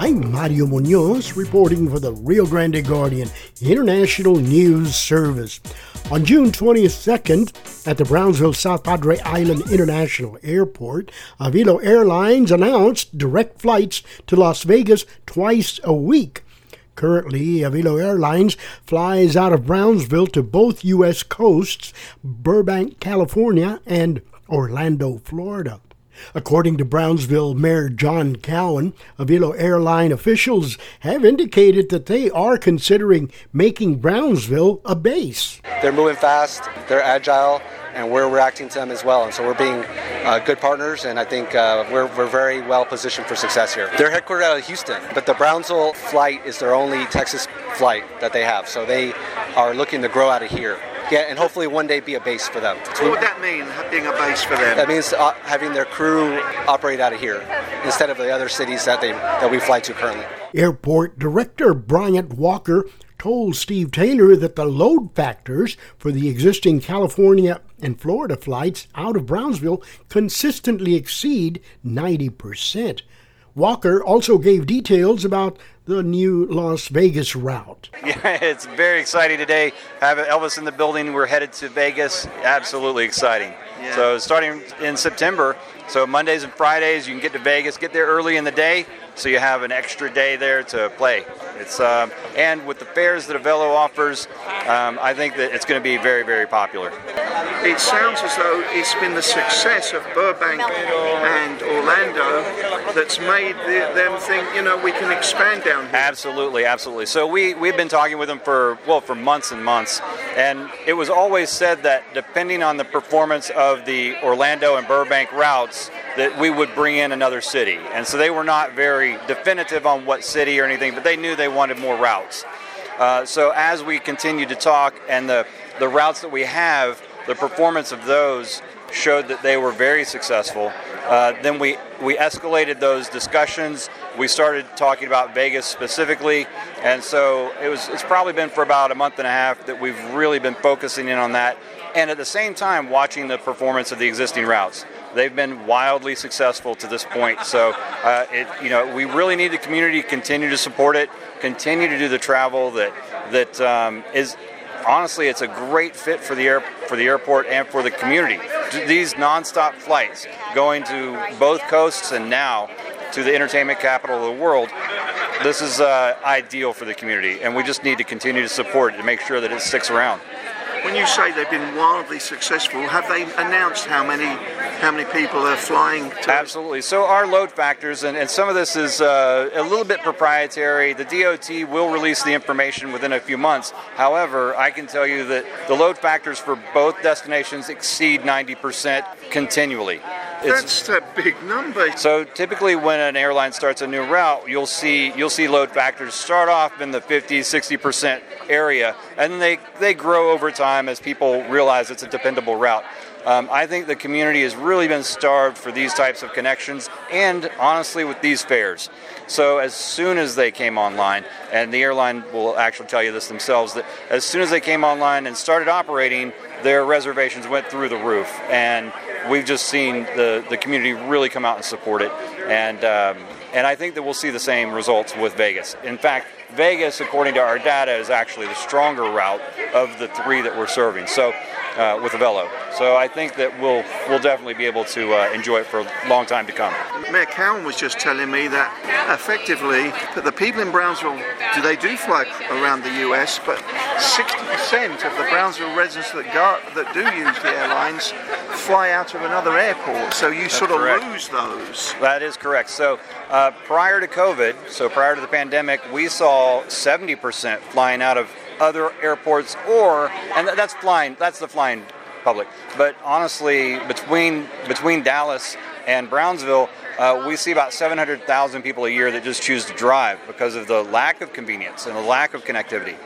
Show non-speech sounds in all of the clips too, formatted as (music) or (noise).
I'm Mario Munoz reporting for the Rio Grande Guardian International News Service. On June 22nd, at the Brownsville South Padre Island International Airport, Avelo Airlines announced direct flights to Las Vegas twice a week. Currently, Avelo Airlines flies out of Brownsville to both U.S. coasts, Burbank, California, and Orlando, Florida. According to Brownsville Mayor John Cowen, Avelo airline officials have indicated that they are considering making Brownsville a base. They're moving fast, they're agile, and we're reacting to them as well. And so we're being uh, good partners, and I think uh, we're, we're very well positioned for success here. They're headquartered out of Houston, but the Brownsville flight is their only Texas flight that they have. So they are looking to grow out of here. Yeah, and hopefully one day be a base for them. What would that mean, being a base for them? That means uh, having their crew operate out of here instead of the other cities that they that we fly to currently. Airport Director Bryant Walker told Steve Taylor that the load factors for the existing California and Florida flights out of Brownsville consistently exceed 90%. Walker also gave details about the new Las Vegas route. (laughs) Yeah, it's very exciting today. Have Elvis in the building. We're headed to Vegas. Absolutely exciting. Yeah. So starting in September, so Mondays and Fridays, you can get to Vegas. Get there early in the day, so you have an extra day there to play. It's um, and with the fares that Avelo offers, um, I think that it's going to be very, very popular. It sounds as though it's been the success of Burbank and Orlando that's made the, them think, you know, we can expand down here. Absolutely, absolutely. So we we've been talking with them for well for months and months, and it was always said that depending on the performance of the Orlando and Burbank routes, that we would bring in another city. And so they were not very definitive on what city or anything, but they knew they wanted more routes. Uh, so as we continued to talk and the, the routes that we have, the performance of those showed that they were very successful. Uh, then we, we escalated those discussions. We started talking about Vegas specifically, and so it was it's probably been for about a month and a half that we've really been focusing in on that, and at the same time watching the performance of the existing routes. They've been wildly successful to this point. So, uh, it, you know, we really need the community to continue to support it, continue to do the travel that that um, is honestly, it's a great fit for the air, for the airport and for the community. These nonstop flights going to both coasts and now to the entertainment capital of the world. This is uh, ideal for the community, and we just need to continue to support it to make sure that it sticks around. When you say they've been wildly successful, have they announced how many how many people are flying? To Absolutely. So our load factors, and, and some of this is uh, a little bit proprietary. The DOT will release the information within a few months. However, I can tell you that the load factors for both destinations exceed 90% continually. It's, That's a big number. So typically, when an airline starts a new route, you'll see you'll see load factors start off in the 50, 60 percent area, and then they they grow over time as people realize it's a dependable route. Um, I think the community has really been starved for these types of connections, and honestly, with these fares. So as soon as they came online, and the airline will actually tell you this themselves, that as soon as they came online and started operating, their reservations went through the roof, and we've just seen the, the community really come out and support it. And, um, and I think that we'll see the same results with Vegas. In fact, Vegas, according to our data, is actually the stronger route of the three that we're serving. So uh, with Avelo. So I think that we'll we'll definitely be able to uh, enjoy it for a long time to come. Mayor Cowen was just telling me that effectively that the people in Brownsville do they do fly around the U.S., but 60% of the Brownsville residents that go, that do use the airlines fly out of another airport. So you That's sort of correct. lose those. That is correct. So uh, prior to COVID, so prior to the pandemic, we saw 70% flying out of other airports or and that's flying that's the flying public but honestly between between dallas and brownsville uh, we see about 700,000 people a year that just choose to drive because of the lack of convenience and the lack of connectivity.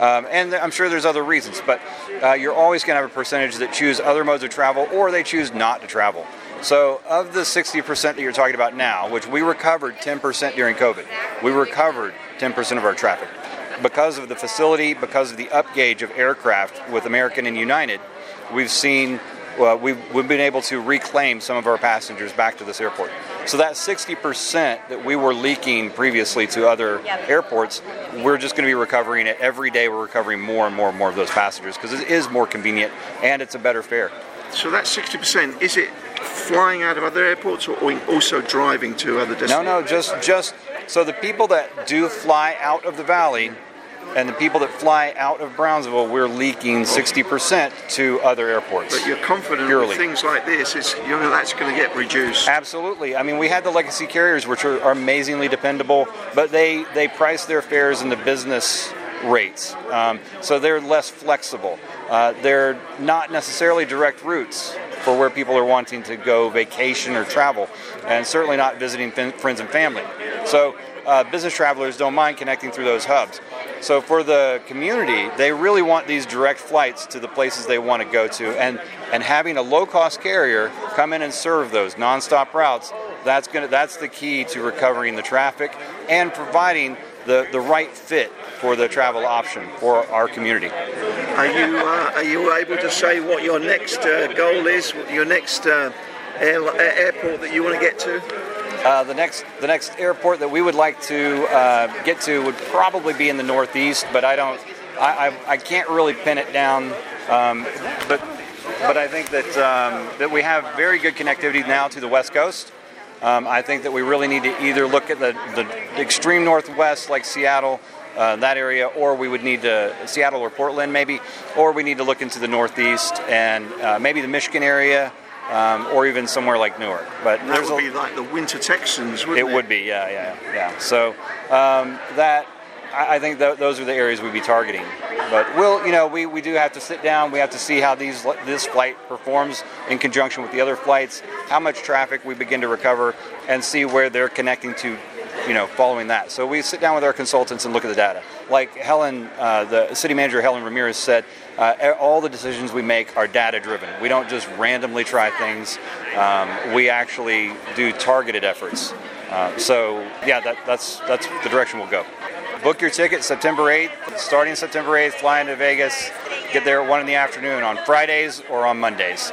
Um, and I'm sure there's other reasons, but uh, you're always going to have a percentage that choose other modes of travel or they choose not to travel. So, of the 60% that you're talking about now, which we recovered 10% during COVID, we recovered 10% of our traffic because of the facility, because of the upgauge of aircraft with American and United, we've seen well, we've, we've been able to reclaim some of our passengers back to this airport. So that 60% that we were leaking previously to other airports, we're just going to be recovering it every day. We're recovering more and more and more of those passengers because it is more convenient and it's a better fare. So that 60%, is it flying out of other airports or also driving to other destinations? No, no, just just so the people that do fly out of the valley and the people that fly out of Brownsville, we're leaking 60% to other airports. But you're confident purely. with things like this, is you know that's going to get reduced. Absolutely. I mean, we had the legacy carriers, which are, are amazingly dependable, but they they price their fares in the business rates, um, so they're less flexible. Uh, they're not necessarily direct routes for where people are wanting to go vacation or travel, and certainly not visiting fin- friends and family. So uh, business travelers don't mind connecting through those hubs. So for the community, they really want these direct flights to the places they want to go to, and and having a low-cost carrier come in and serve those nonstop routes. That's gonna that's the key to recovering the traffic and providing the, the right fit for the travel option for our community. Are you uh, are you able to say what your next uh, goal is? Your next uh, air, airport that you want to get to? Uh, the next the next airport that we would like to uh, get to would probably be in the Northeast, but I don't I, I, I can't really pin it down. Um, but but I think that um, that we have very good connectivity now to the West Coast. Um, I think that we really need to either look at the, the extreme northwest, like Seattle, uh, that area, or we would need to Seattle or Portland maybe, or we need to look into the Northeast and uh, maybe the Michigan area um, or even somewhere like Newark. But that would a, be like the Winter Texans, wouldn't it? It would be, yeah, yeah, yeah. So um, that I, I think th- those are the areas we'd be targeting. But we'll, you know, we, we do have to sit down. We have to see how these this flight performs in conjunction with the other flights, how much traffic we begin to recover, and see where they're connecting to you know, following that. So we sit down with our consultants and look at the data. Like Helen, uh, the city manager Helen Ramirez said, uh, all the decisions we make are data driven. We don't just randomly try things. Um, we actually do targeted efforts. Uh, so yeah, that, that's that's the direction we'll go. Book your ticket September 8th, starting September 8th, flying to Vegas. Get there at 1 in the afternoon on Fridays or on Mondays.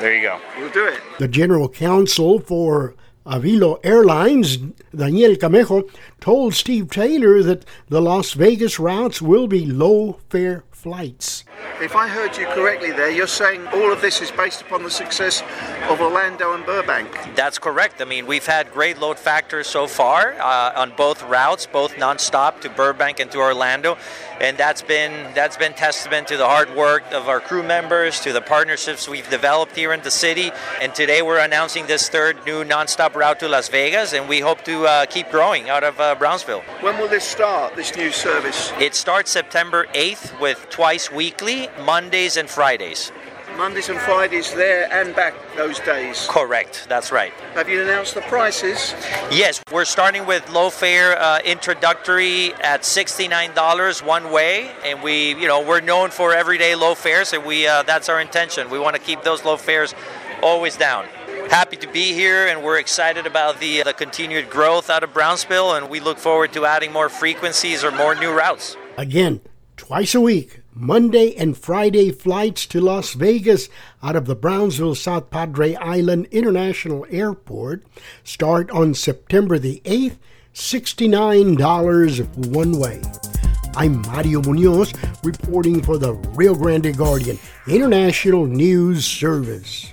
There you go. We'll do it. The general counsel for Avelo Airlines, Daniel Camejo, told Steve Taylor that the Las Vegas routes will be low fare flights. If I heard you correctly there, you're saying all of this is based upon the success of Orlando and Burbank. That's correct. I mean, we've had great load factors so far uh, on both routes, both nonstop to Burbank and to Orlando, and that's been that's been testament to the hard work of our crew members, to the partnerships we've developed here in the city. And today we're announcing this third new nonstop route to Las Vegas, and we hope to uh, keep growing out of uh, Brownsville. When will this start? This new service? It starts September 8th with twice weekly, Mondays and Fridays. Mondays and Fridays there and back those days. Correct, that's right. Have you announced the prices? Yes, we're starting with low fare uh, introductory at $69 one way, and we, you know, we're known for everyday low fares, and we uh, that's our intention. We want to keep those low fares always down. Happy to be here, and we're excited about the, uh, the continued growth out of Brownsville, and we look forward to adding more frequencies or more new routes. Again, twice a week Monday and Friday flights to Las Vegas out of the Brownsville South Padre Island International Airport start on September the 8th, $69 one way. I'm Mario Munoz reporting for the Rio Grande Guardian International News Service.